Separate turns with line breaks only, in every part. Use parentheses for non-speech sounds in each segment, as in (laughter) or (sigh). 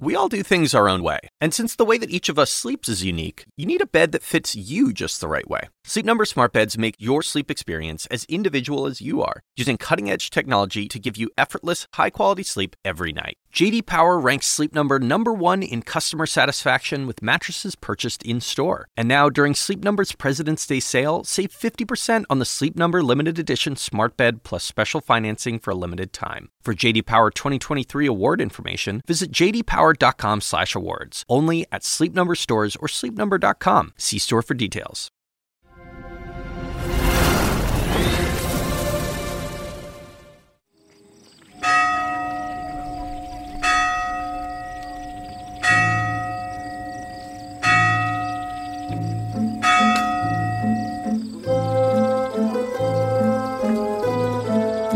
We all do things our own way, and since the way that each of us sleeps is unique, you need a bed that fits you just the right way. Sleep Number smart beds make your sleep experience as individual as you are, using cutting-edge technology to give you effortless, high-quality sleep every night. JD Power ranks Sleep Number number 1 in customer satisfaction with mattresses purchased in-store. And now during Sleep Number's President's Day sale, save 50% on the Sleep Number limited edition smart bed plus special financing for a limited time. For JD Power 2023 award information, visit jdpower.com/awards. Only at Sleep Number stores or sleepnumber.com. See store for details.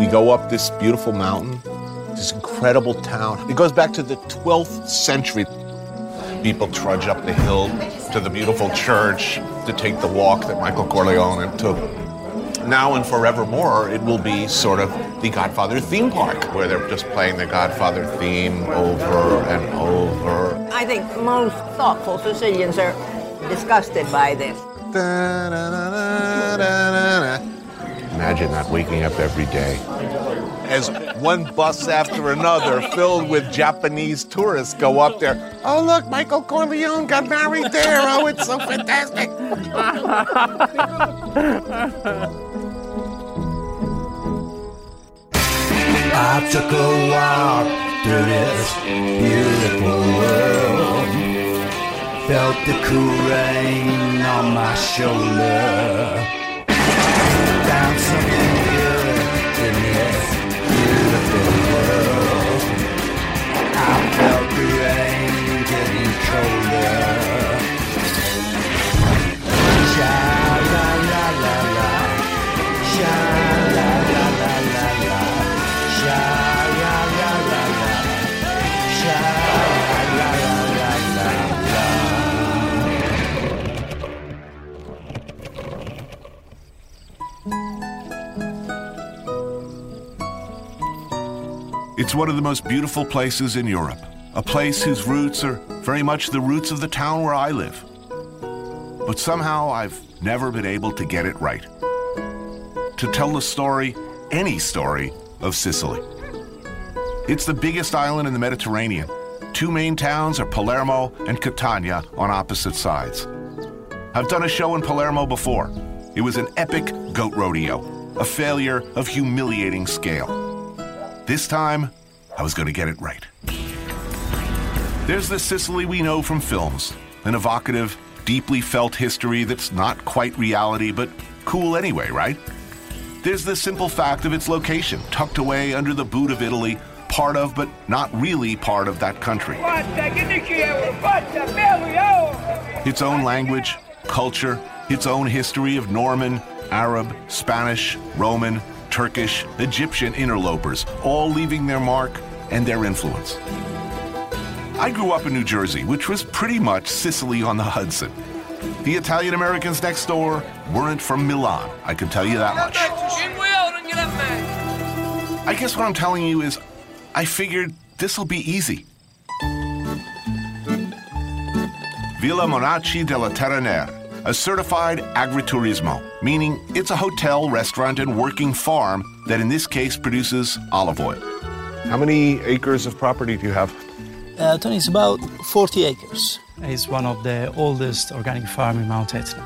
We go up this beautiful mountain, this incredible town. It goes back to the 12th century. People trudge up the hill to the beautiful church to take the walk that Michael Corleone took. Now and forevermore, it will be sort of the Godfather theme park, where they're just playing the Godfather theme over and over.
I think most thoughtful Sicilians are disgusted by this.
Imagine that waking up every day. As one bus after another filled with Japanese tourists go up there. Oh, look, Michael Corleone got married there. Oh, it's so fantastic.
I took a walk through this beautiful world. Felt the cool rain on my shoulder. In this beautiful world.
It's one of the most beautiful places in Europe, a place whose roots are very much the roots of the town where I live. But somehow I've never been able to get it right. To tell the story, any story, of Sicily. It's the biggest island in the Mediterranean. Two main towns are Palermo and Catania on opposite sides. I've done a show in Palermo before. It was an epic goat rodeo, a failure of humiliating scale. This time, I was going to get it right. There's the Sicily we know from films, an evocative, deeply felt history that's not quite reality, but cool anyway, right? There's the simple fact of its location, tucked away under the boot of Italy, part of, but not really part of that country. Its own language, culture, its own history of Norman, Arab, Spanish, Roman, Turkish, Egyptian interlopers, all leaving their mark and their influence. I grew up in New Jersey, which was pretty much Sicily on the Hudson. The Italian Americans next door weren't from Milan, I can tell you that much. I guess what I'm telling you is I figured this'll be easy. Villa Monaci della Terranera, a certified agriturismo, meaning it's a hotel, restaurant, and working farm that in this case produces olive oil.
How many acres of property do you have?
Uh, Tony, it's about 40 acres. It's one of the oldest organic farm in Mount Etna.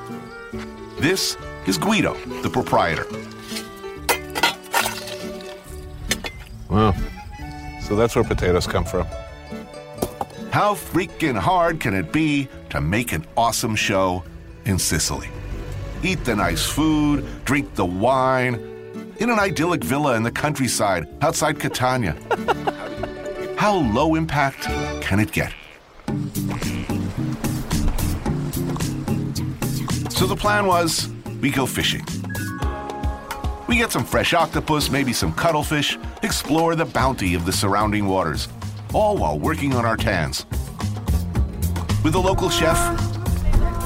This is Guido, the proprietor.
Wow. So that's where potatoes come from.
How freaking hard can it be to make an awesome show in Sicily? Eat the nice food, drink the wine, in an idyllic villa in the countryside outside Catania. (laughs) How low impact can it get? So the plan was we go fishing. We get some fresh octopus, maybe some cuttlefish, explore the bounty of the surrounding waters, all while working on our tans. With a local chef,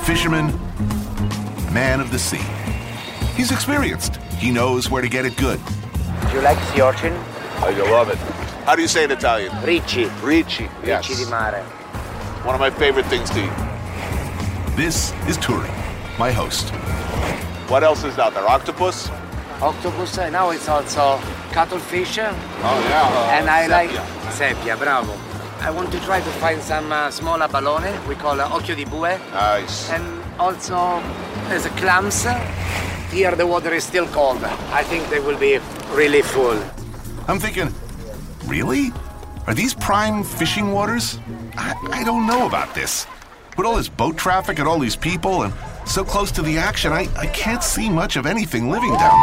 fisherman, man of the sea. He's experienced. He knows where to get it good.
Do you like sea urchin?
Oh, you love it. How do you say it in Italian?
Ricci.
Ricci. Yes.
Ricci di mare.
One of my favorite things to eat.
This is Turi, my host.
What else is out there? Octopus?
Octopus, uh, now it's also cuttlefish.
Oh yeah.
and I like
sepia.
sepia, bravo. I want to try to find some uh, small abalone, we call uh, occhio di bue.
Nice.
And also there's a clams. Here the water is still cold. I think they will be really full.
I'm thinking, really? Are these prime fishing waters? I, I don't know about this. With all this boat traffic and all these people and so close to the action, I, I can't see much of anything living down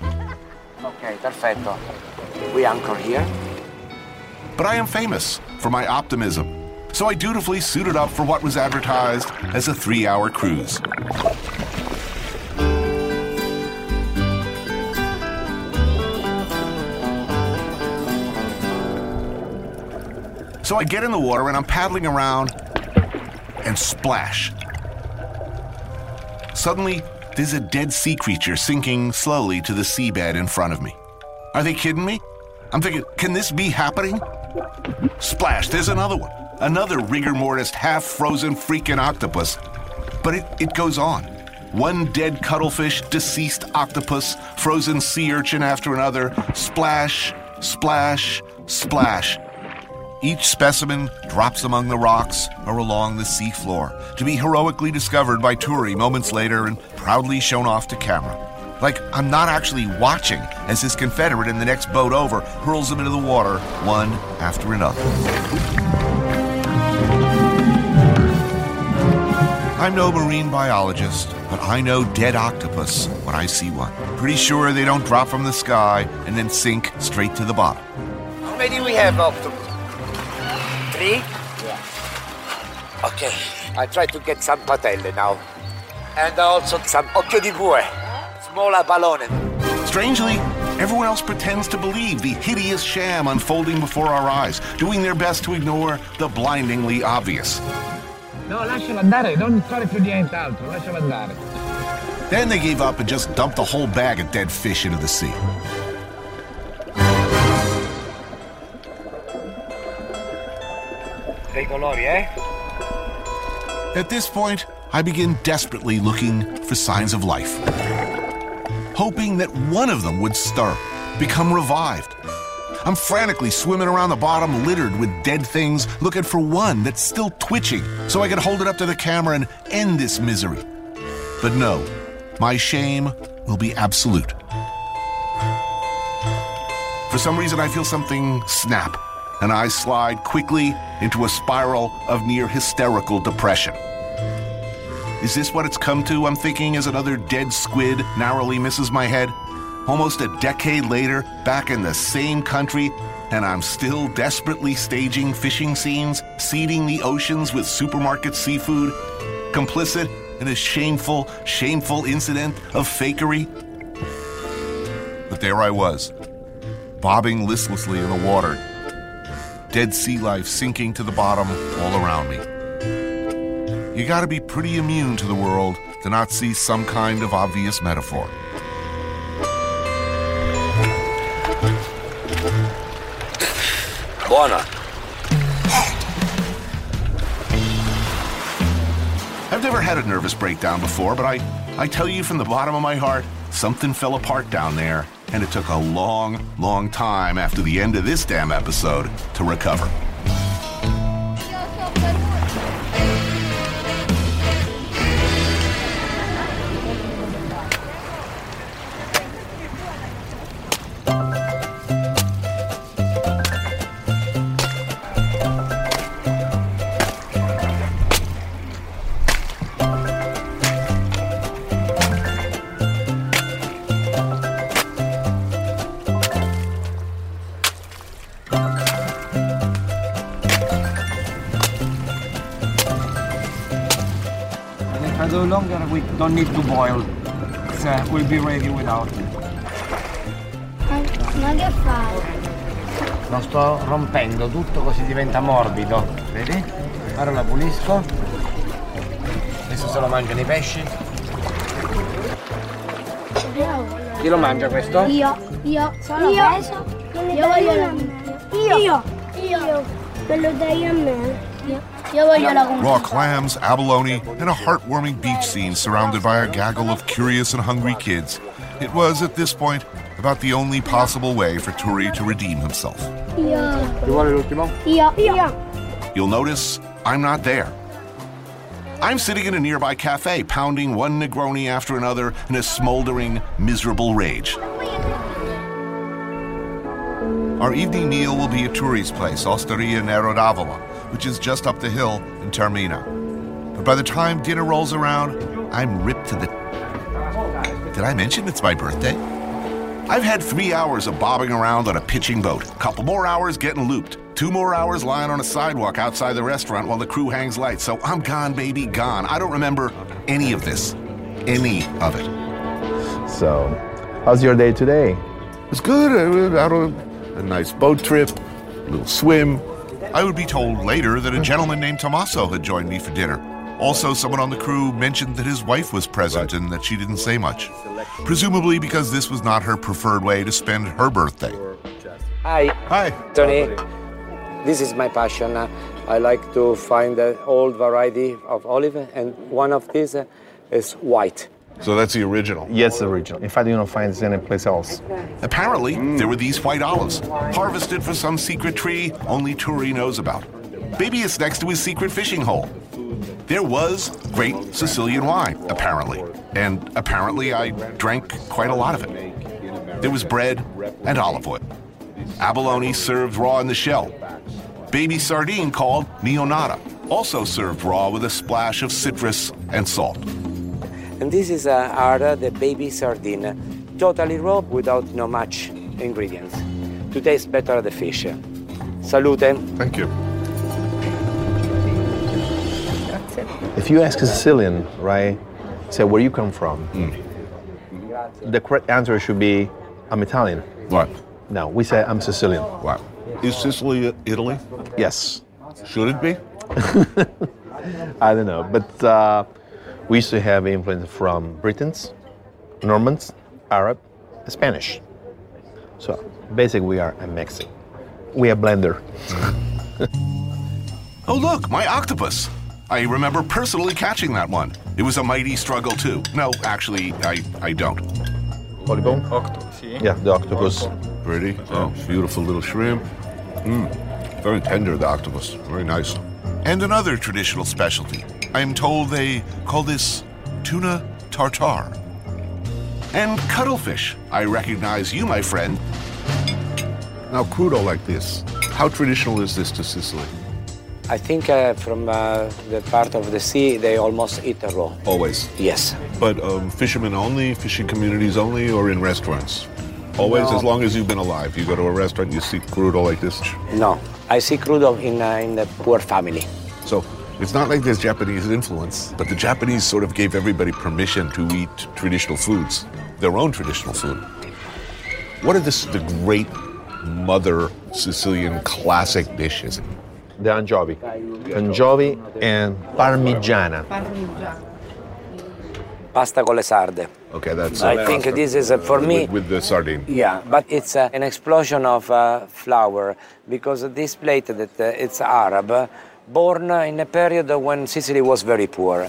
there.
Okay, perfecto. We anchor here.
But I am famous for my optimism. So I dutifully suited up for what was advertised as a three hour cruise. So I get in the water and I'm paddling around and splash. Suddenly, there's a dead sea creature sinking slowly to the seabed in front of me. Are they kidding me? I'm thinking, can this be happening? Splash, there's another one. Another rigor mortis, half frozen freaking octopus. But it, it goes on. One dead cuttlefish, deceased octopus, frozen sea urchin after another. Splash, splash, splash. Each specimen drops among the rocks or along the seafloor to be heroically discovered by Turi moments later and proudly shown off to camera. Like I'm not actually watching as his Confederate in the next boat over hurls them into the water one after another. I'm no marine biologist, but I know dead octopus when I see one. Pretty sure they don't drop from the sky and then sink straight to the bottom.
How many we have octopus? Three? Okay, I try to get some patelle now. And also some occhio di bue. Smaller abalone.
Strangely, everyone else pretends to believe the hideous sham unfolding before our eyes, doing their best to ignore the blindingly obvious.
No, lascialo andare, non fare più nient'altro, lascialo andare.
Then they gave up and just dumped the whole bag of dead fish into the sea.
Dei colori, eh?
At this point, I begin desperately looking for signs of life, hoping that one of them would stir, become revived. I'm frantically swimming around the bottom littered with dead things, looking for one that's still twitching so I can hold it up to the camera and end this misery. But no, my shame will be absolute. For some reason, I feel something snap, and I slide quickly into a spiral of near hysterical depression. Is this what it's come to? I'm thinking as another dead squid narrowly misses my head. Almost a decade later, back in the same country, and I'm still desperately staging fishing scenes, seeding the oceans with supermarket seafood, complicit in a shameful, shameful incident of fakery. But there I was, bobbing listlessly in the water, dead sea life sinking to the bottom all around me. You gotta be pretty immune to the world to not see some kind of obvious metaphor.
Buona.
I've never had a nervous breakdown before, but I, I tell you from the bottom of my heart, something fell apart down there, and it took a long, long time after the end of this damn episode to recover.
Uh, the longer we don't need to boil. Uh, we'll be ready without.
Ma che fai?
Lo sto rompendo tutto così diventa morbido. Vedi? Ora lo pulisco. Adesso se lo mangiano i pesci. Chi lo mangia questo?
Io, io, sono io, preso. Io voglio la Io, io, io. Me lo dai a me.
Raw clams, abalone, and a heartwarming beach scene surrounded by a gaggle of curious and hungry kids. It was, at this point, about the only possible way for Turi to redeem himself.
Io,
Ti vuole l'ultimo?
io, io.
You'll notice I'm not there. I'm sitting in a nearby cafe, pounding one Negroni after another in a smoldering, miserable rage. Our evening meal will be at Turi's place, Osteria Nero d'Avola, which is just up the hill in Taormina. But by the time dinner rolls around, I'm ripped to the. Did I mention it's my birthday? I've had three hours of bobbing around on a pitching boat, a couple more hours getting looped, two more hours lying on a sidewalk outside the restaurant while the crew hangs lights. So I'm gone, baby, gone. I don't remember any of this. Any of it.
So, how's your day today?
It's good. I out a nice boat trip, a little swim.
I would be told later that a gentleman named Tommaso had joined me for dinner. Also, someone on the crew mentioned that his wife was present and that she didn't say much. Presumably because this was not her preferred way to spend her birthday.
Hi.
Hi.
Tony, this is my passion. Uh, I like to find an old variety of olive, and one of these uh, is white.
So that's the original.
Yes, the original. In fact, you don't find this anyplace else.
Apparently, there were these white olives, harvested for some secret tree only Turi knows about. Maybe it's next to his secret fishing hole. There was great Sicilian wine, apparently, and apparently I drank quite a lot of it. There was bread and olive oil. Abalone served raw in the shell. Baby sardine called neonata, also served raw with a splash of citrus and salt.
And this is uh, our, the baby sardine, totally raw without no much ingredients. To taste better the fish. Salute.
Thank you.
If you ask a Sicilian, right, say where you come from, the correct answer should be, I'm Italian.
What?
No, we say I'm Sicilian.
What? Is Sicily Italy?
Yes.
Should it be? (laughs)
I don't know, but uh, we used to have influence from Britons, Normans, Arab, Spanish. So basically, we are a mixing. We are blender. (laughs)
Oh, look, my octopus. I remember personally catching that one. It was a mighty struggle, too. No, actually, I, I don't.
Polybone? Octopus. Yeah, the octopus.
Pretty. Oh, beautiful little shrimp. Mm. Very tender, the octopus. Very nice.
And another traditional specialty. I am told they call this tuna tartare. And cuttlefish. I recognize you, my friend.
Now, crudo like this, how traditional is this to Sicily?
I think uh, from uh, the part of the sea, they almost eat it raw.
Always.
Yes.
But um, fishermen only, fishing communities only, or in restaurants? Always,
No.
as long as you've been alive. You go to a restaurant, you see crudo like this.
No, I see crudo in, uh, in the poor family.
So it's not like there's Japanese influence, but the Japanese sort of gave everybody permission to eat traditional foods, their own traditional food. What are this, the great mother Sicilian classic dishes?
The anchovy. Anchovy and parmigiana.
Pasta con le sarde.
Okay, that's.
I think this is uh, for me.
With, with the sardine.
Yeah, but it's uh, an explosion of uh, flour because this plate that uh, it's Arab, uh, born uh, in a period when Sicily was very poor.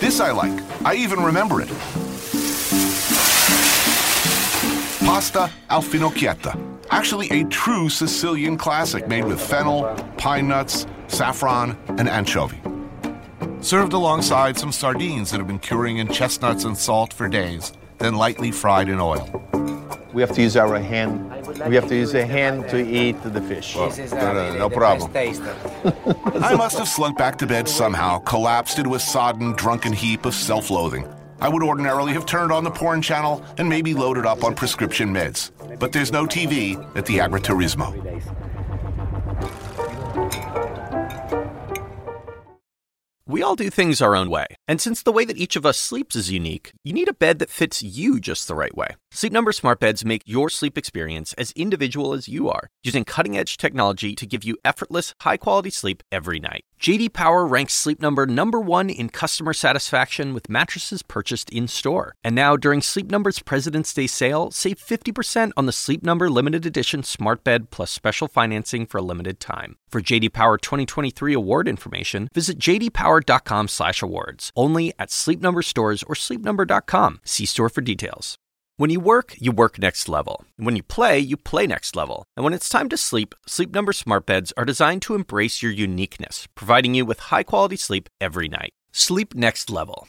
This I like. I even remember it. Pasta al finocchietto. Actually, a true Sicilian classic made with fennel, pine nuts, saffron, and anchovy. Served alongside some sardines that have been curing in chestnuts and salt for days, then lightly fried in oil.
We have to use our hand. We have to use a hand to eat the fish.
This is uh,
no, no, no problem. (laughs)
I must have slunk back to bed somehow, collapsed into a sodden, drunken heap of self loathing. I would ordinarily have turned on the porn channel and maybe loaded up on prescription meds. But there's no TV at the Agriturismo.
We all do things our own way. And since the way that each of us sleeps is unique, you need a bed that fits you just the right way. Sleep Number smart beds make your sleep experience as individual as you are, using cutting-edge technology to give you effortless, high-quality sleep every night. JD Power ranks Sleep Number number 1 in customer satisfaction with mattresses purchased in-store. And now during Sleep Number's President's Day sale, save 50% on the Sleep Number limited edition smart bed plus special financing for a limited time. For JD Power 2023 award information, visit jdpower.com/awards. Only at Sleep Number stores or sleepnumber.com. See store for details. When you work, you work next level. When you play, you play next level. And when it's time to sleep, Sleep Number smart beds are designed to embrace your uniqueness, providing you with high-quality sleep every night. Sleep next level.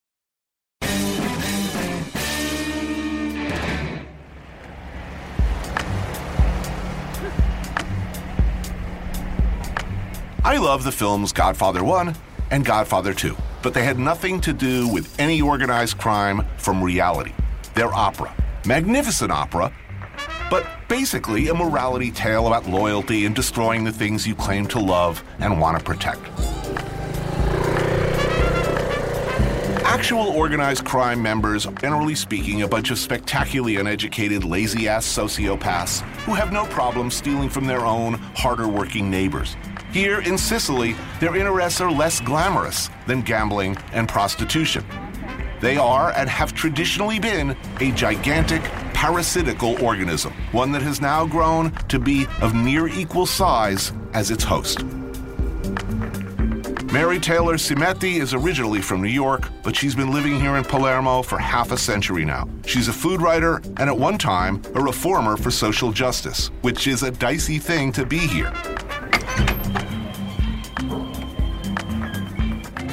I love the films Godfather 1 and Godfather 2, but they had nothing to do with any organized crime from reality. They're opera. Magnificent opera, but basically a morality tale about loyalty and destroying the things you claim to love and want to protect. Actual organized crime members generally speaking, a bunch of spectacularly uneducated, lazy ass sociopaths who have no problem stealing from their own harder working neighbors. Here in Sicily, their interests are less glamorous than gambling and prostitution. They are and have traditionally been a gigantic parasitical organism, one that has now grown to be of near equal size as its host. Mary Taylor Simetti is originally from New York, but she's been living here in Palermo for half a century now. She's a food writer and at one time a reformer for social justice, which is a dicey thing to be here.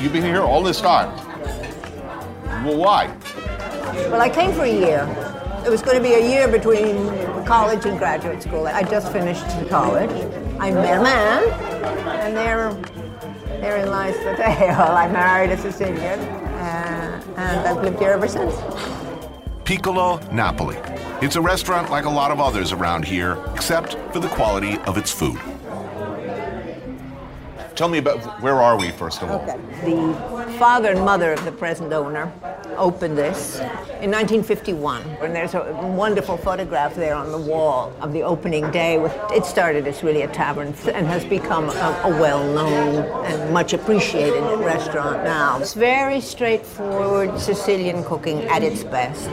You've been here all this time. Well, why?
Well, I came for a year. It was going to be a year between college and graduate school. I just finished college. I met a man, and there, therein lies the tale. (laughs) I married a Sicilian, uh, and I've lived here ever since.
Piccolo Napoli. It's a restaurant like a lot of others around here, except for the quality of its food.
Tell me about where are we first of all?
Okay. The father and mother of the present owner opened this in 1951, and there's a wonderful photograph there on the wall of the opening day. It started as really a tavern and has become a, a well-known and much appreciated restaurant now. It's very straightforward Sicilian cooking at its best.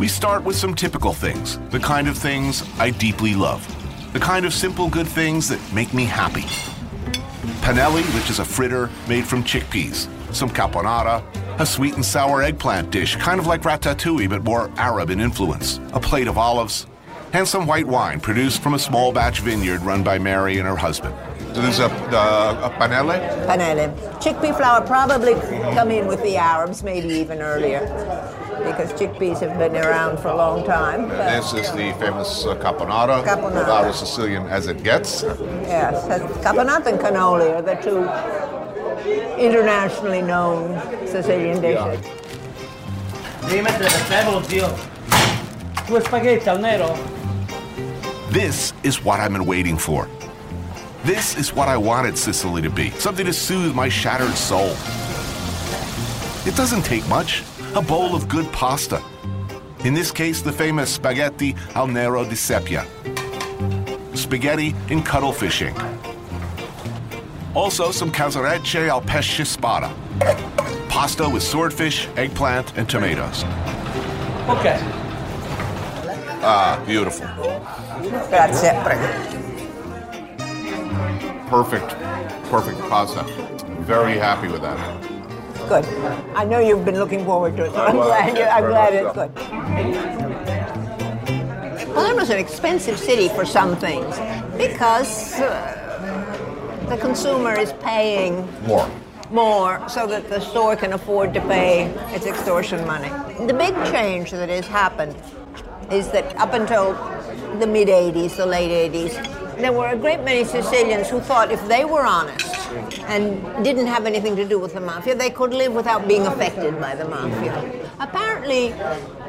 We start with some typical things, the kind of things I deeply love, the kind of simple good things that make me happy. Panelli, which is a fritter made from chickpeas, some caponata, a sweet and sour eggplant dish, kind of like ratatouille but more Arab in influence, a plate of olives, and some white wine produced from a small batch vineyard run by Mary and her husband.
So this is a, uh, a panelle?
Panelle. Chickpea flour probably come in with the Arabs, maybe even earlier, because chickpeas have been around for a long time. but-
This is the famous uh, caponata,
Caponata.
about as Sicilian as it gets.
Yes, caponata and cannoli are the two internationally known Sicilian dishes.
Devi mettere per tavolo. Due spaghetti al nero?
This is what I've been waiting for. This is what I wanted Sicily to be something to soothe my shattered soul. It doesn't take much a bowl of good pasta. In this case, the famous spaghetti al nero di seppia. Spaghetti in cuttlefish ink. Also, some casarecce al pesce spada. Pasta with swordfish, eggplant, and tomatoes.
Ok.
Ah, beautiful.
Grazie, prego.
Perfect, perfect pasta. Very happy with that.
Good. I know you've been looking forward to it, so I'm
Well,
glad, you, I'm glad it's good. Palermo's an expensive city for some things because uh, the consumer is paying
More.
more so that the store can afford to pay its extortion money. The big change that has happened is that up until the mid 80s, the late 80s, there were a great many Sicilians who thought if they were honest and didn't have anything to do with the mafia, they could live without being affected by the mafia. Apparently,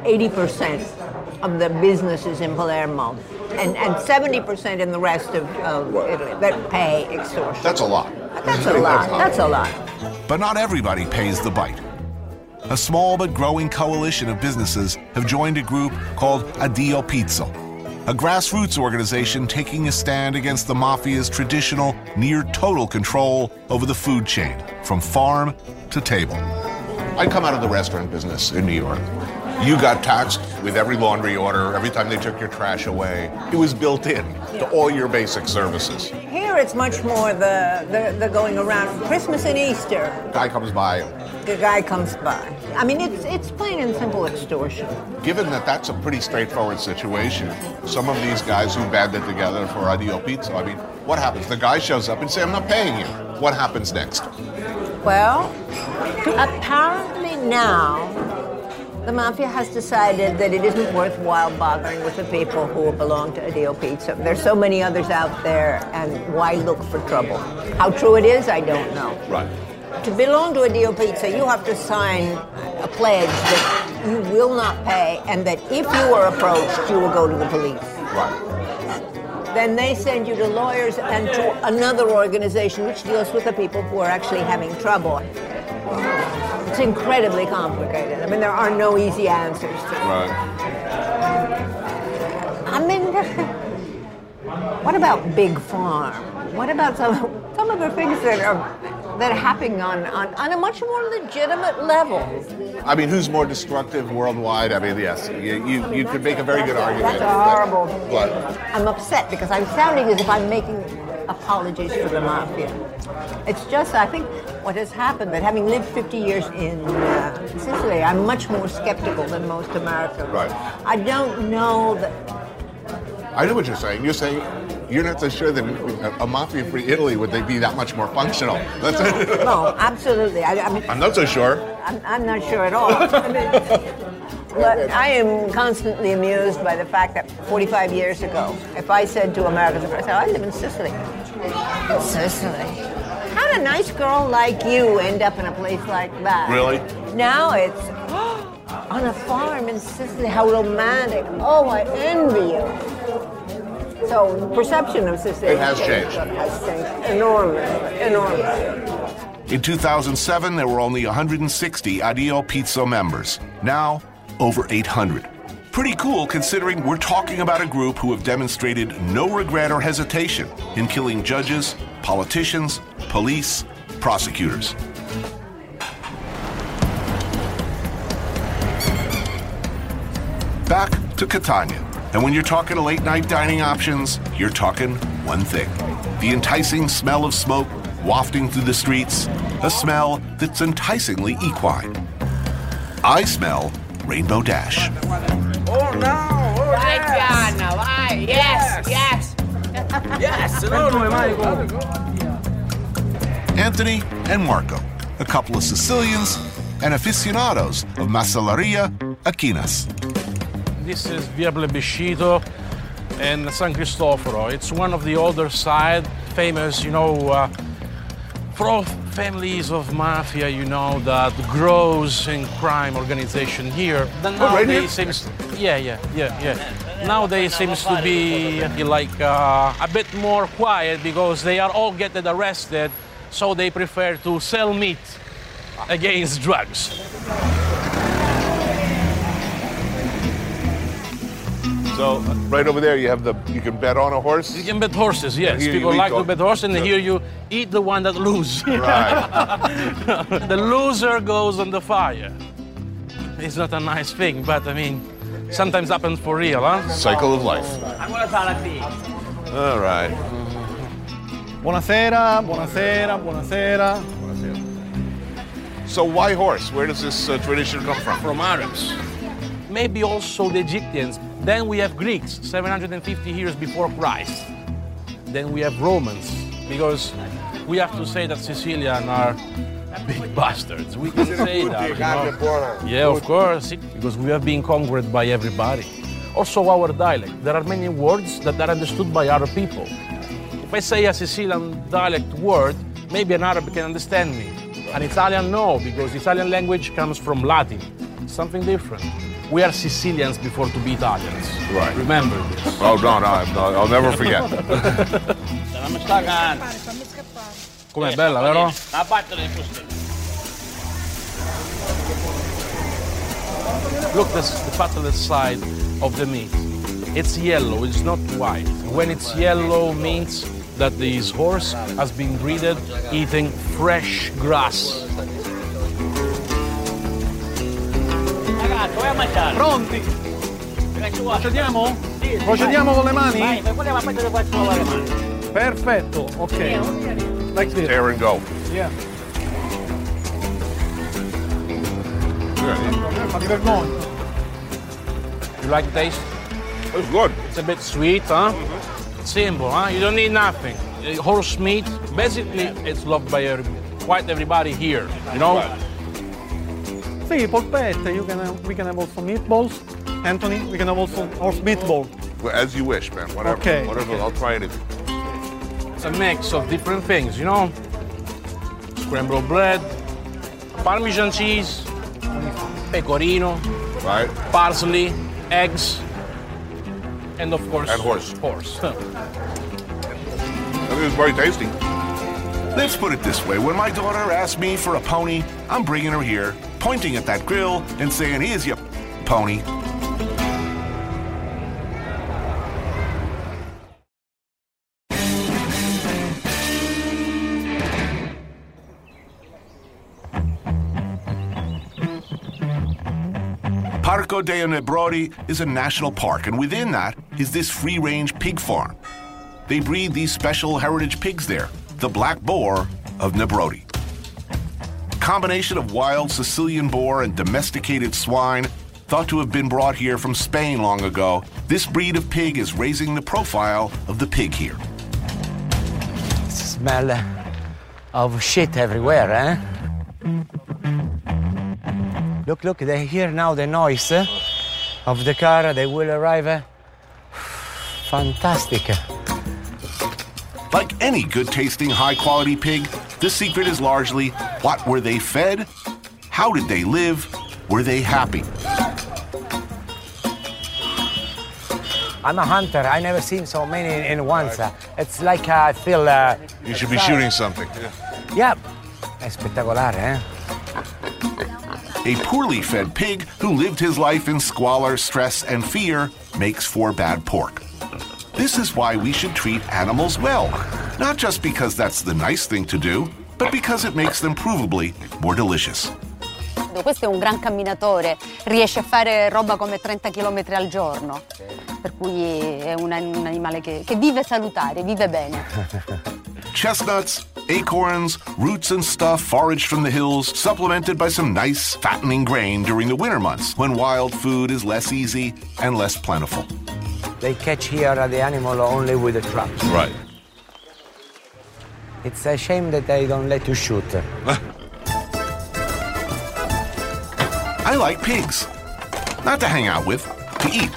80% of the businesses in Palermo and, and 70% in the rest of, of Italy that pay extortion.
That's a lot.
That's a lot. That's a lot.
But not everybody pays the bite. A small but growing coalition of businesses have joined a group called Addio Pizzo, a grassroots organization taking a stand against the mafia's traditional, near total control over the food chain, from farm to table.
I come out of the restaurant business in New York. You got taxed with every laundry order, every time they took your trash away. It was built in to all your basic services.
Here it's much more the, the, the going around Christmas and Easter.
Guy comes by,
The guy comes by. I mean, it's, it's plain and simple extortion.
given that that's a pretty straightforward situation, some of these guys who banded together for Addio Pizzo, I mean, what happens? The guy shows up and say, I'm not paying you. What happens next?
Well, apparently now the mafia has decided that it isn't worthwhile bothering with the people who belong to Addio Pizzo. There's so many others out there, and why look for trouble? How true it is, I don't know.
Right.
To belong to Addio Pizzo, you have to sign a pledge that you will not pay, and that if you are approached, you will go to the police.
Right.
Then they send you to lawyers and to another organization which deals with the people who are actually having trouble. It's incredibly complicated. I mean, there are no easy answers to it.
Right.
I mean, (laughs) what about Big Farm? What about some, some of the things that are that are happening on, on, on a much more legitimate level?
I mean, who's more destructive worldwide? I mean, yes, you, you, you could make a very good argument.
That's a horrible.
But
I'm upset because I'm sounding as if I'm making apologies for the mafia. It's just, I think, what has happened that having lived 50 years in uh, Sicily, I'm much more skeptical than most Americans.
Right.
I don't know that.
I know what you're saying. You're saying you're not so sure that a, mafia-free Italy would they be that much more functional. That's
No, absolutely. I, I mean,
I'm not so sure.
I'm, I'm not sure at all. I mean, but I am constantly amused by the fact that 45 years ago, if I said to Americans, I oh, said, I live in Sicily. Sicily. How did a nice girl like you end up in a place like that?
Really?
Now it's (gasps) on a farm in Sicily. How romantic. Oh, I envy you. So perception of
It has changed.
Has changed enormously, enormously.
In 2007, there were only 160 Addio Pizzo members. Now, over 800. Pretty cool considering we're talking about a group who have demonstrated no regret or hesitation in killing judges, politicians, police, prosecutors. Back to Catania. And when you're talking late night dining options, you're talking one thing the enticing smell of smoke wafting through the streets, a smell that's enticingly equine. I smell Rainbow Dash.
Oh no! Oh,
Vai Gianna, vai! Yes, yes!
Yes!
Anthony and Marco, a couple of Sicilians and aficionados of Macelleria Aquinas.
This is Via Plebiscito and San Cristoforo. It's one of the older side, famous, you know, uh, for all families of mafia, you know, that grows in crime organization here. Then
Oh, right
nowadays
here?
seems, yeah, yeah, yeah, yeah. Nowadays seems to be like uh, a bit more quiet because they are all getting arrested, so they prefer to sell meat against drugs.
So right over there, you have the you can bet on a horse.
You can bet horses, yes. People like
all-
to bet horses, and
Yeah.
here you eat the one that loses.
Right. (laughs)
the loser goes on the fire. It's not a nice thing, but I mean, sometimes happens for real, huh?
Cycle of life.
I'm gonna tell a thing.
All right.
Buonasera, buonasera, buonasera.
So why horse? Where does this uh, tradition come from?
From Arabs. Maybe also the Egyptians. Then we have Greeks, 750 years before Christ. Then we have Romans, because we have to say that Sicilians are big (laughs) bastards. We can say that. you know. Yeah, of course, because we have been conquered by everybody. Also, our dialect. There are many words that are understood by other people. If I say a Sicilian dialect word, maybe an Arab can understand me. An Italian, no, because Italian language comes from Latin. Something different. We are Sicilians before to be Italians.
Right.
Remember this.
Oh, no, no, no I'll never forget. (laughs)
Non mi sta cagando.
Com'è bella, vero?
La parte del fusto.
Look this, the fatal side of the meat. It's yellow, it's not white. When it's yellow means that this horse has been breeded eating fresh grass.
Mangiare.
Pronti? Procediamo? Procediamo con le mani?
Vai, vai, quella parte dove faccio lavare le mani.
Perfetto, ok. Like this.
Tear and go.
Yeah. Fatti vergogna.
You like the taste?
It's good.
It's a bit sweet, huh? Mm-hmm. Simple, huh? You don't need nothing. Horse meat, basically, it's loved by every, quite everybody here, you know?
Sì, polpette. You can have, we can have also meatballs. Anthony, we can have also horse meatball.
Well, As you wish, man. Whatever.
Okay,
Whatever.
okay.
I'll try anything.
It's a mix of different things, you know? Scrambled bread, Parmesan cheese, pecorino,
Right?
parsley, eggs, and of course,
And horse.
Horse.
I think it's very tasty.
Let's put it this way when my daughter asks me for a pony, I'm bringing her here, pointing at that grill and saying, Here's your pony. Parco dei Nebrodi is a national park, and within that is this free range pig farm. They breed these special heritage pigs there, the black boar of Nebrodi. Combination of wild Sicilian boar and domesticated swine, thought to have been brought here from Spain long ago, this breed of pig is raising the profile of the pig here.
Smell of shit everywhere, eh? Look, look, they hear now the noise eh, of the car. They will arrive. eh? Fantastic.
Like any good tasting, high quality pig, the secret is largely what were they fed? How did they live? Were they happy?
I'm a hunter. I never seen so many in once. Uh, It's like uh, I feel. Uh,
You should be shooting something.
Yeah, è spettacolare, eh?
A poorly fed pig who lived his life in squalor, stress, and fear makes for bad pork. This is why we should treat animals well, not just because that's the nice thing to do, but because it makes them provably more delicious.
Questo è un gran camminatore, riesce a fare roba come 30 km al giorno, per cui è un, un animale che, che vive salutare, vive bene. (laughs)
Chestnuts, acorns, roots and stuff foraged from the hills, supplemented by some nice, fattening grain during the winter months when wild food is less easy and less plentiful.
They catch here the animal only with the traps.
Right.
It's a shame that they don't let you shoot.
I like pigs. Not to hang out with, to eat.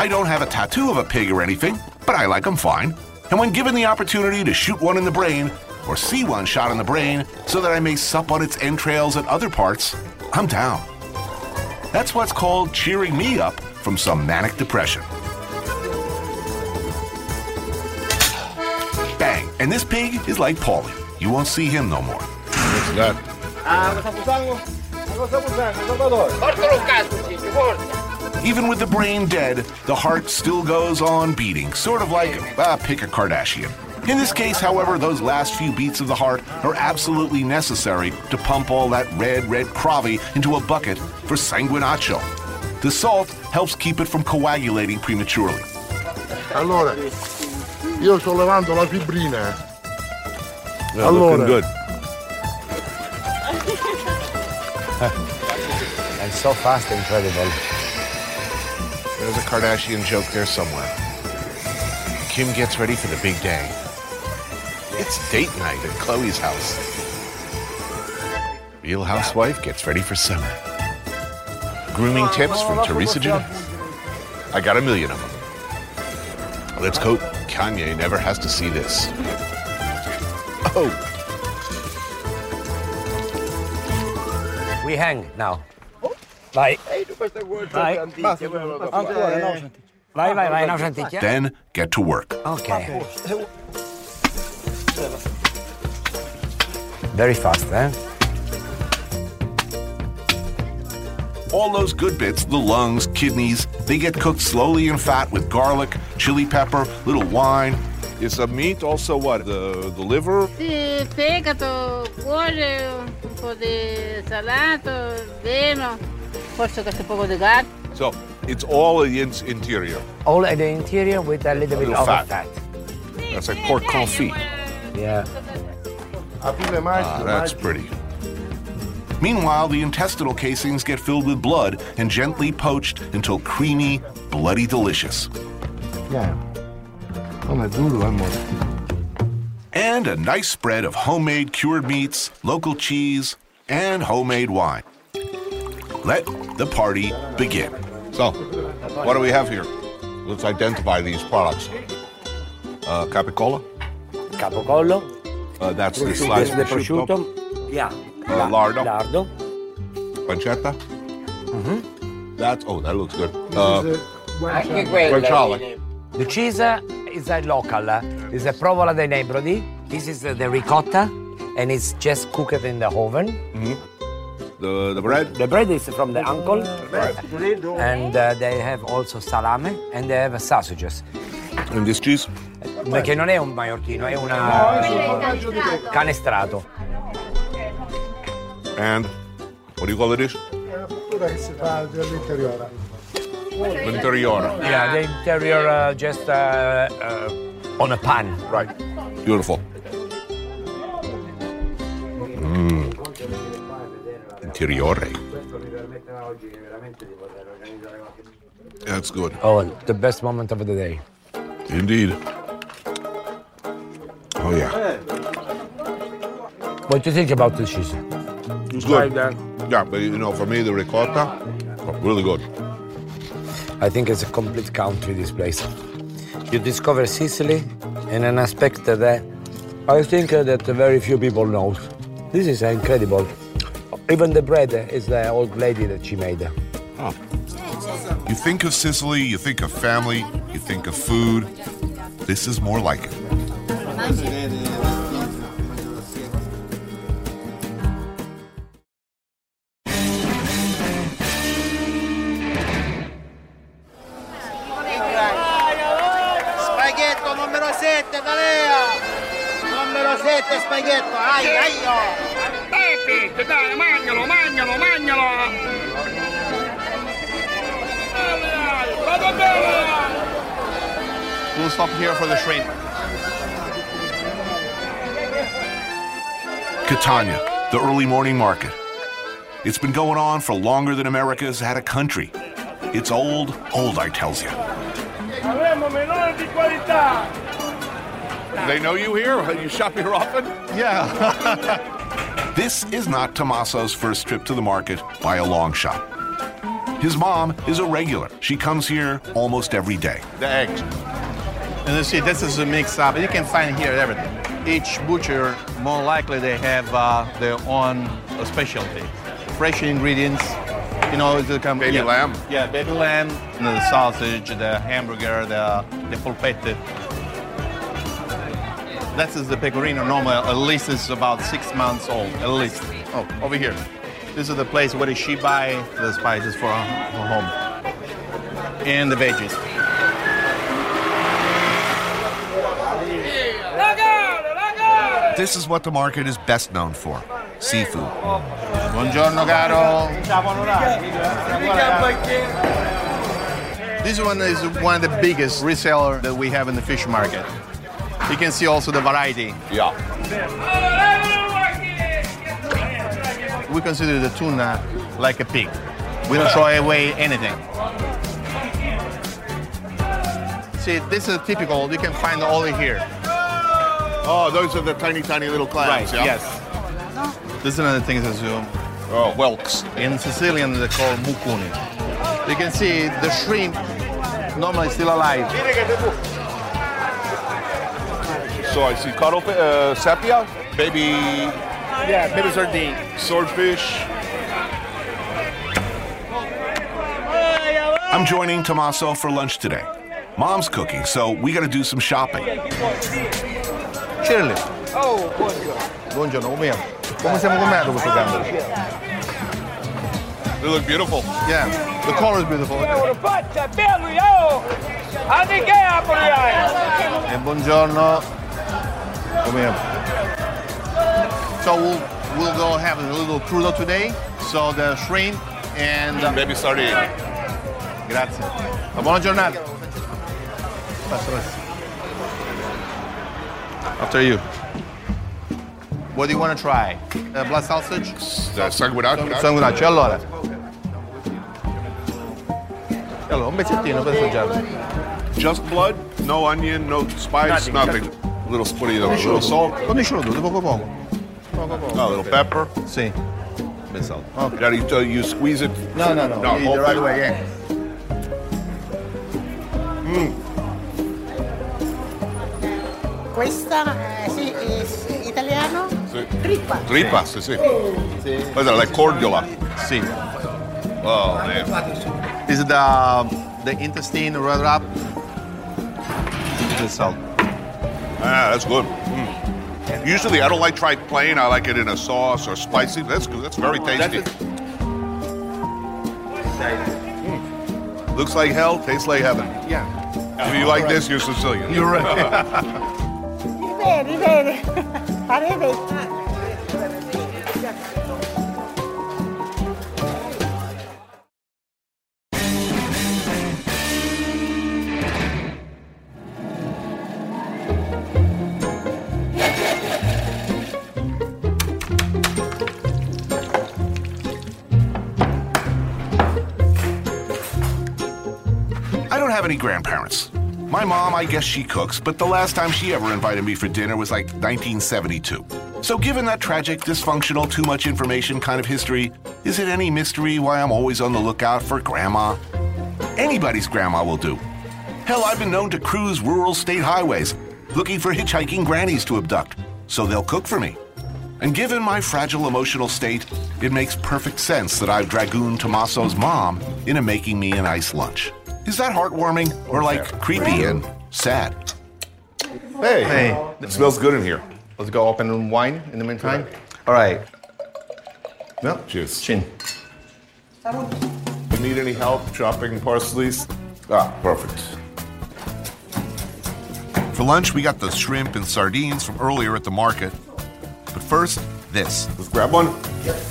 I don't have a tattoo of a pig or anything, but I like them fine. And when given the opportunity to shoot one in the brain, or see one shot in the brain, so that I may sup on its entrails at other parts, I'm down. That's what's called cheering me up from some manic depression. And this pig is like Paulie. You won't see him no more.
What's that?
Ah, cosa facciamo? Cosa facciamo, Salvatore? Portalo a casa, Ciccio, forza.
Even with the brain dead, the heart still goes on beating, sort of like, uh, pick a Kardashian. In this case, however, those last few beats of the heart are absolutely necessary to pump all that red, red cravi into a bucket for sanguinaccio. The salt helps keep it from coagulating prematurely.
Allora, io sto levando la fibrina.
Yeah,
allora,
looking good. Eh.
and so fast, incredible.
There's a Kardashian joke there somewhere. Kim gets ready for the big day. It's date night at Khloé's house. Real housewife gets ready for summer. Grooming tips from Teresa Giannis. I got a million of them. Let's hope Kanye never has to see this. Oh,
We hang now. Vai. Vai.
Ancora, no, senti.
Vai, vai, vai, no anticchia.
Then get to work.
Ok. Very fast, eh?
All those good bits, the lungs, kidneys, they get cooked slowly in fat with garlic, chili pepper, little wine.
is the meat also what? The, the liver?
Sì, fegato, cuore, un po' di salato, vino, forse questo poco di gatto.
So it's all the in- interior.
All at the interior with a little bit
Little
of
fat.
fat.
That's like pork confit.
Yeah.
Ah, that's pretty.
Meanwhile, the intestinal casings get filled with blood and gently poached until creamy, bloody delicious.
Yeah. Come duro, amore.
And a nice spread of homemade cured meats, local cheese, and homemade wine. Let the party begin.
So, what do we have here? Let's identify these products. Uh, capicola?
Capocollo.
Uh, that's the
Prosciutto,
sliced
the
prosciutto.
prosciutto. Yeah.
Lardo.
Lardo.
Pancetta.
Mm-hmm.
That's, oh, that looks good. Uh,
Anche quella.
guanciale.
The cheese is a local. It's a provola dei Nebrodi. This is the ricotta, and it's just cooked in the oven.
The, the bread?
The bread is from the uncle. And uh, they have also salame, and they have sausages.
And this cheese?
Perché non è un maiorchino, è una canestrato.
And what do you call it? This?
Ora che si fa dell'interiore.
L'interiore.
Yeah, the interior uh, just uh, uh, on a pan.
Right. Beautiful. Mm. Interiore. That's good.
Oh, the best moment of the day.
Indeed. Oh, yeah.
What do you think about the cheese?
It's good. Yeah, but you know, for me, the ricotta, really good.
I think it's a complete country, this place. You discover Sicily in an aspect that uh, I think uh, that very few people know. This is incredible. Even the bread is the old lady that she made.
You think of Sicily, you think of family, you think of food. This is more like it.
Spaghetto! Ai, ai, oh!
Pepe, dai, magnalo, magnalo, magnalo! Vado bene!
We'll stop here for the shrimp.
Catania, the early morning market. It's been going on for longer than America's had a country. It's old, old, I tells you.
Avremo melone di qualità!
They know you here? You shop here often?
Yeah. (laughs) this is not Tommaso's first trip to the market by a long shot. His mom is a regular. She comes here almost every day.
The eggs.
And you see, this is a mix up. You can find here everything. Each butcher, more likely, they have uh, their own uh, specialty. Fresh ingredients, you know, the come
Baby
yeah,
lamb.
Yeah, baby lamb, the sausage, the hamburger, the the polpette. That is the pecorino. Normal, at least it's about six months old. At least. Oh, over here. This is the place where she buy the spices for her her home and the veggies.
This is what the market is best known for seafood.
Buongiorno, caro. This one is one of the biggest reseller that we have in the fish market. You can see also the variety.
Yeah.
We consider the tuna like a pig. We don't throw away anything. See, this is typical. You can find all in here.
Oh, those are the tiny, tiny little clams,
Right,
yeah?
yes. This is another thing that's um,
oh, whelks.
In Sicilian, they call mukuni. You can see the shrimp normally still alive.
So I see cuttlefish, uh, sepia, baby.
Yeah, baby sardine.
Swordfish.
I'm joining Tommaso for lunch today. Mom's cooking, so we gotta do some shopping.
Shirley,
Oh, buongiorno.
buongiorno, come siamo? Come stiamo comendo questo gambero?
They look beautiful.
Yeah, the color is beautiful.
faccia, bello, io! Anche che apri?
E buongiorno. Come siamo? So we'll, we'll go have a little crudo today. So the shrimp and... uh,
Baby sardine.
Grazie. Una buona giornata. Passo, passo. After you. What do you want to try? Uh, blood sausage?
Uh, sanguinaccio.
Sanguinaccio, allora. Allora, un pezzettino per assaggiare.
Just blood, no onion, no spice,
Nothing.
nothing. A little spuddy, a little salt.
Condiscelo tutto, poco poco. Poco poco.
A little pepper.
Sì. Ben salt.
Okay. Now you, uh, you squeeze it.
No, no, no.
No,
the right way, yeah.
Questa eh, sì, è italiano?
Sì.
Trippa.
Trippa, sì, sì. Questa è la cordiola.
Sì.
Oh, man.
Is it the, the intestine rolled up? The salt.
Ah, that's good. Mm. Usually, I don't like try plain. I like it in a sauce or spicy. That's good. That's very tasty. Mm. Looks like hell, tastes like heaven.
Yeah.
If you like this, you're Sicilian.
You're right. (laughs) (laughs)
have any grandparents. My mom, I guess she cooks, but the last time she ever invited me for dinner was like 1972. So, given that tragic, dysfunctional, too much information kind of history, is it any mystery why I'm always on the lookout for grandma? Anybody's grandma will do. Hell, I've been known to cruise rural state highways looking for hitchhiking grannies to abduct, so they'll cook for me. And given my fragile emotional state, it makes perfect sense that I've dragooned Tommaso's mom into making me an ice lunch. Is that heartwarming or like creepy and sad?
Hey.
Hey.
It smells good in here.
Let's go open wine in the meantime. All right. Well,
Cheers.
chin.
You need any help chopping parsleys? Ah, perfect.
For lunch, we got the shrimp and sardines from earlier at the market. But first, this.
Let's grab one.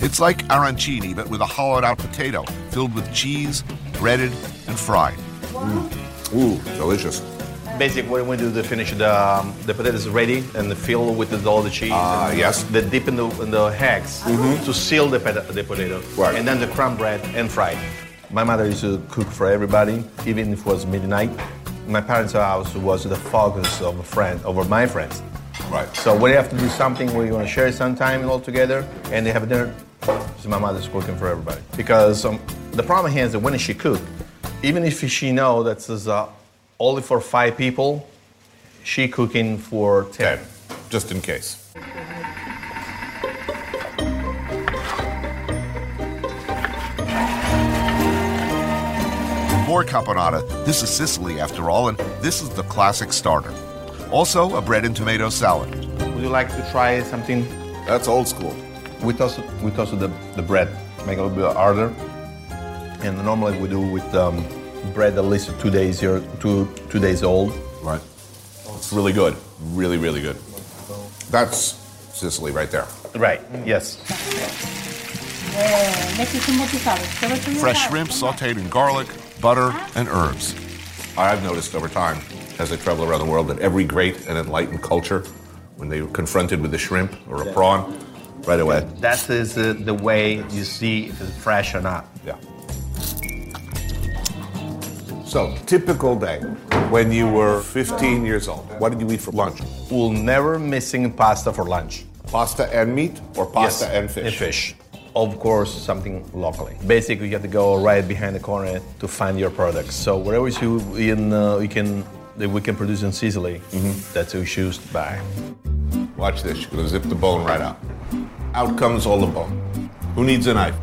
It's like arancini, but with a hollowed out potato filled with cheese, breaded, and fried.
Ooh, delicious.
Basically, what we do to finish the um, the potatoes ready and the fill with the, all the cheese.
Ah,
and
yes.
The dip in the in the eggs to seal the, pota- the potato.
Right.
And then the crumb bread and fried. My mother used to cook for everybody, even if it was midnight. My parents' house was the focus of a friend, over my friends.
Right.
So when you have to do something where you want to share some time all together and they have dinner, so my mother's cooking for everybody. Because um, the problem here is that when she cook, even if she know that it's uh, only for five people, she cooking for ten.
Ten, just in case.
More caponata. This is Sicily, after all, and this is the classic starter. Also, a bread and tomato salad.
Would you like to try something?
That's old school.
We toast, we toast the, the bread, make it a little bit harder. And normally we do with um, bread at least two days here, two two days old.
Right. It's really good. Really, really good. That's Sicily right there.
Right. Yes.
Mettiti un po' più sale. Te lo faccio io
Fresh shrimp sauteed in garlic, butter, and herbs.
I've noticed over time, as I travel around the world, that every great and enlightened culture, when they were confronted with a shrimp or a prawn, right away.
That is uh, the way you see if it's fresh or not.
Yeah. So, typical day when you were 15 years old. What did you eat for lunch?
We'll never missing pasta for lunch.
Pasta and meat or pasta
Yes,
and fish?
And fish. Of course, something locally. Basically, you have to go right behind the corner to find your products. So whatever you in uh, you can that we can produce in Sicily, that's who choose to buy.
Watch this. You're gonna zip the bone right out. Out comes all the bone. Who needs a knife?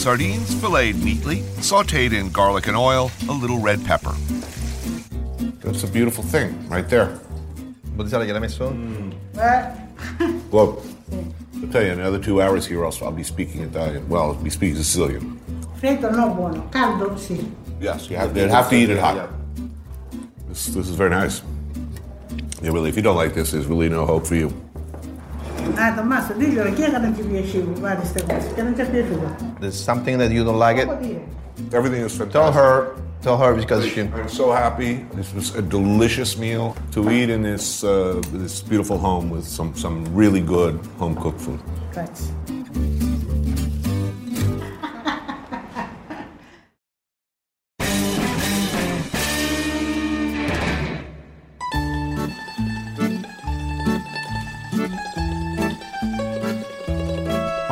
Sardines filleted neatly, sauteed in garlic and oil, a little red pepper.
That's a beautiful thing right there.
Botticelli gliel'ha messo?
Well, I'll tell you, in another two hours here, also I'll be speaking Italian. Well, I'll be speaking Sicilian.
Freddo no buono, caldo sì.
Yes, you have, they'd have to eat it hot. This, this is very nice. Yeah, really, if you don't like this, there's really no hope for you.
Ah, Tommaso, diglielo, chi è che non ti piaceva fare queste cose? Che non ti è piaciuto?
There's something that you don't like it.
Everything is fantastic.
Tell her. Tell her because she.
I'm so happy. This was a delicious meal to eat in this uh, this beautiful home with some some really good home cooked food.
Grazie.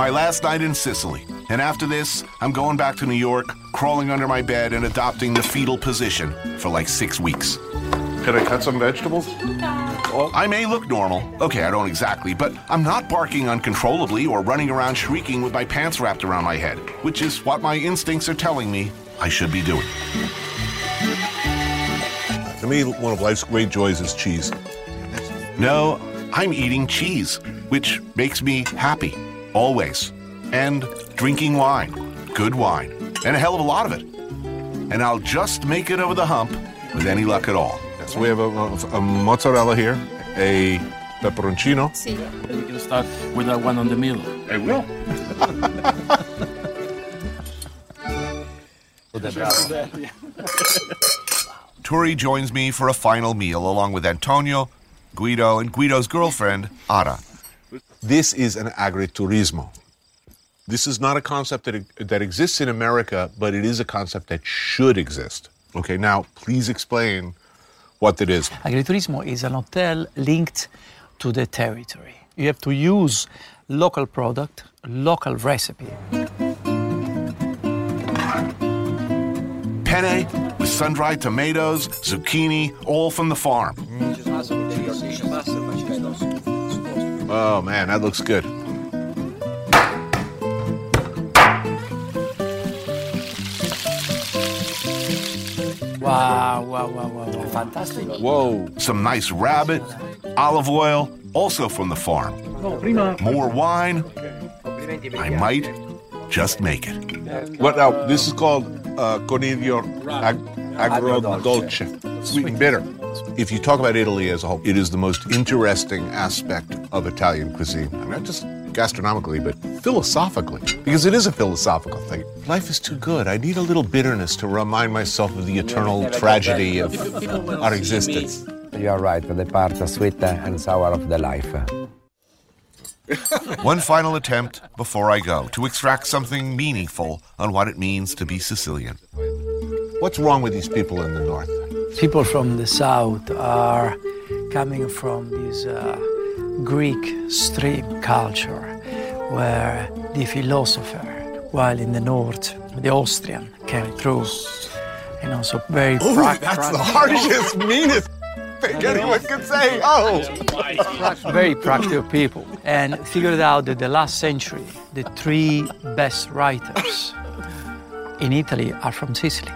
My last night in Sicily. And after this, I'm going back to New York, crawling under my bed and adopting the fetal position for like six weeks.
Can I cut some vegetables?
I may look normal. Okay, I don't exactly, but I'm not barking uncontrollably or running around shrieking with my pants wrapped around my head, which is what my instincts are telling me I should be doing.
To me, one of life's great joys is cheese.
No, I'm eating cheese, which makes me happy, always. And drinking wine, good wine, and a hell of a lot of it. And I'll just make it over the hump with any luck at all.
So we have a, a- a mozzarella here, a pepperoncino.
We can start with that one on the middle.
I will. (laughs)
Turi joins me for a final meal along with Antonio, Guido, and Guido's girlfriend, Ada.
This is an agriturismo. This is not a concept that, that exists in America, but it is a concept that should exist. Okay, now please explain what it is.
Agriturismo is an hotel linked to the territory. You have to use local product, local recipe.
Penne with sun-dried tomatoes, zucchini, all from the farm.
Oh man, that looks good.
Wow, wow, wow, wow, wow. Fantastic.
Whoa. Some nice rabbit, olive oil, also from the farm. More wine. I might just make it.
What now? This is called uh, coniglio ag- agrodolce, sweet and bitter. If you talk about Italy as a whole, it is the most interesting aspect of Italian cuisine. I mean, not just gastronomically, but philosophically, because it is a philosophical thing. Life is too good. I need a little bitterness to remind myself of the eternal tragedy of our existence.
You are right, the part sweet and sour of the life. (laughs)
One final attempt before I go to extract something meaningful on what it means to be Sicilian.
What's wrong with these people in the north?
People from the south are coming from this uh, Greek stream culture where the philosopher, while in the north, the Austrian came through. And also so very
Ooh,
prac-
that's the harshest, meanest thing anyone could say. Oh! (laughs)
very practical people and figured out that the last century the three best writers in Italy are from Sicily.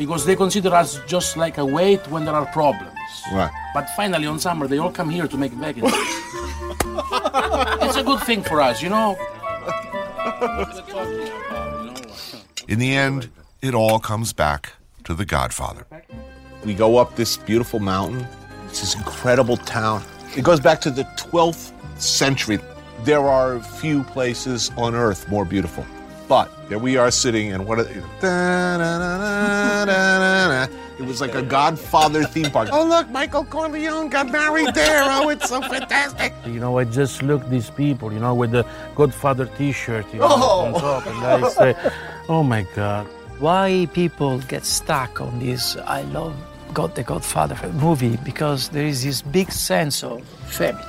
Because they consider us just like a weight when there are problems.
Right.
But finally, on summer, they all come here to make vacancies. it's a good thing for us, you know?
In the end, it all comes back to the Godfather.
We go up this beautiful mountain. It's this incredible town. It goes back to the 12th century. There are few places on earth more beautiful. But there we are sitting, and what? A, it was like a Godfather theme park. (laughs) Oh look, Michael Corleone got married there. Oh, it's so fantastic.
You know, I just look these people, you know, with the Godfather T-shirt, you know,
Oh.
on top, and I say, "Oh my God!"
Why people get stuck on this I love got the Godfather movie because there is this big sense of family.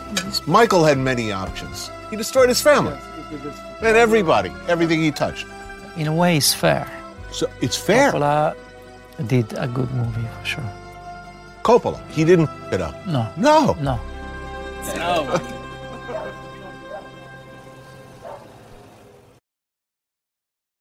Michael had many options. He destroyed his family and everybody, everything he touched.
In a way, it's fair.
So it's fair.
Coppola did a good movie for sure.
Coppola, he didn't f- it up.
No.
No.
No.
Oh,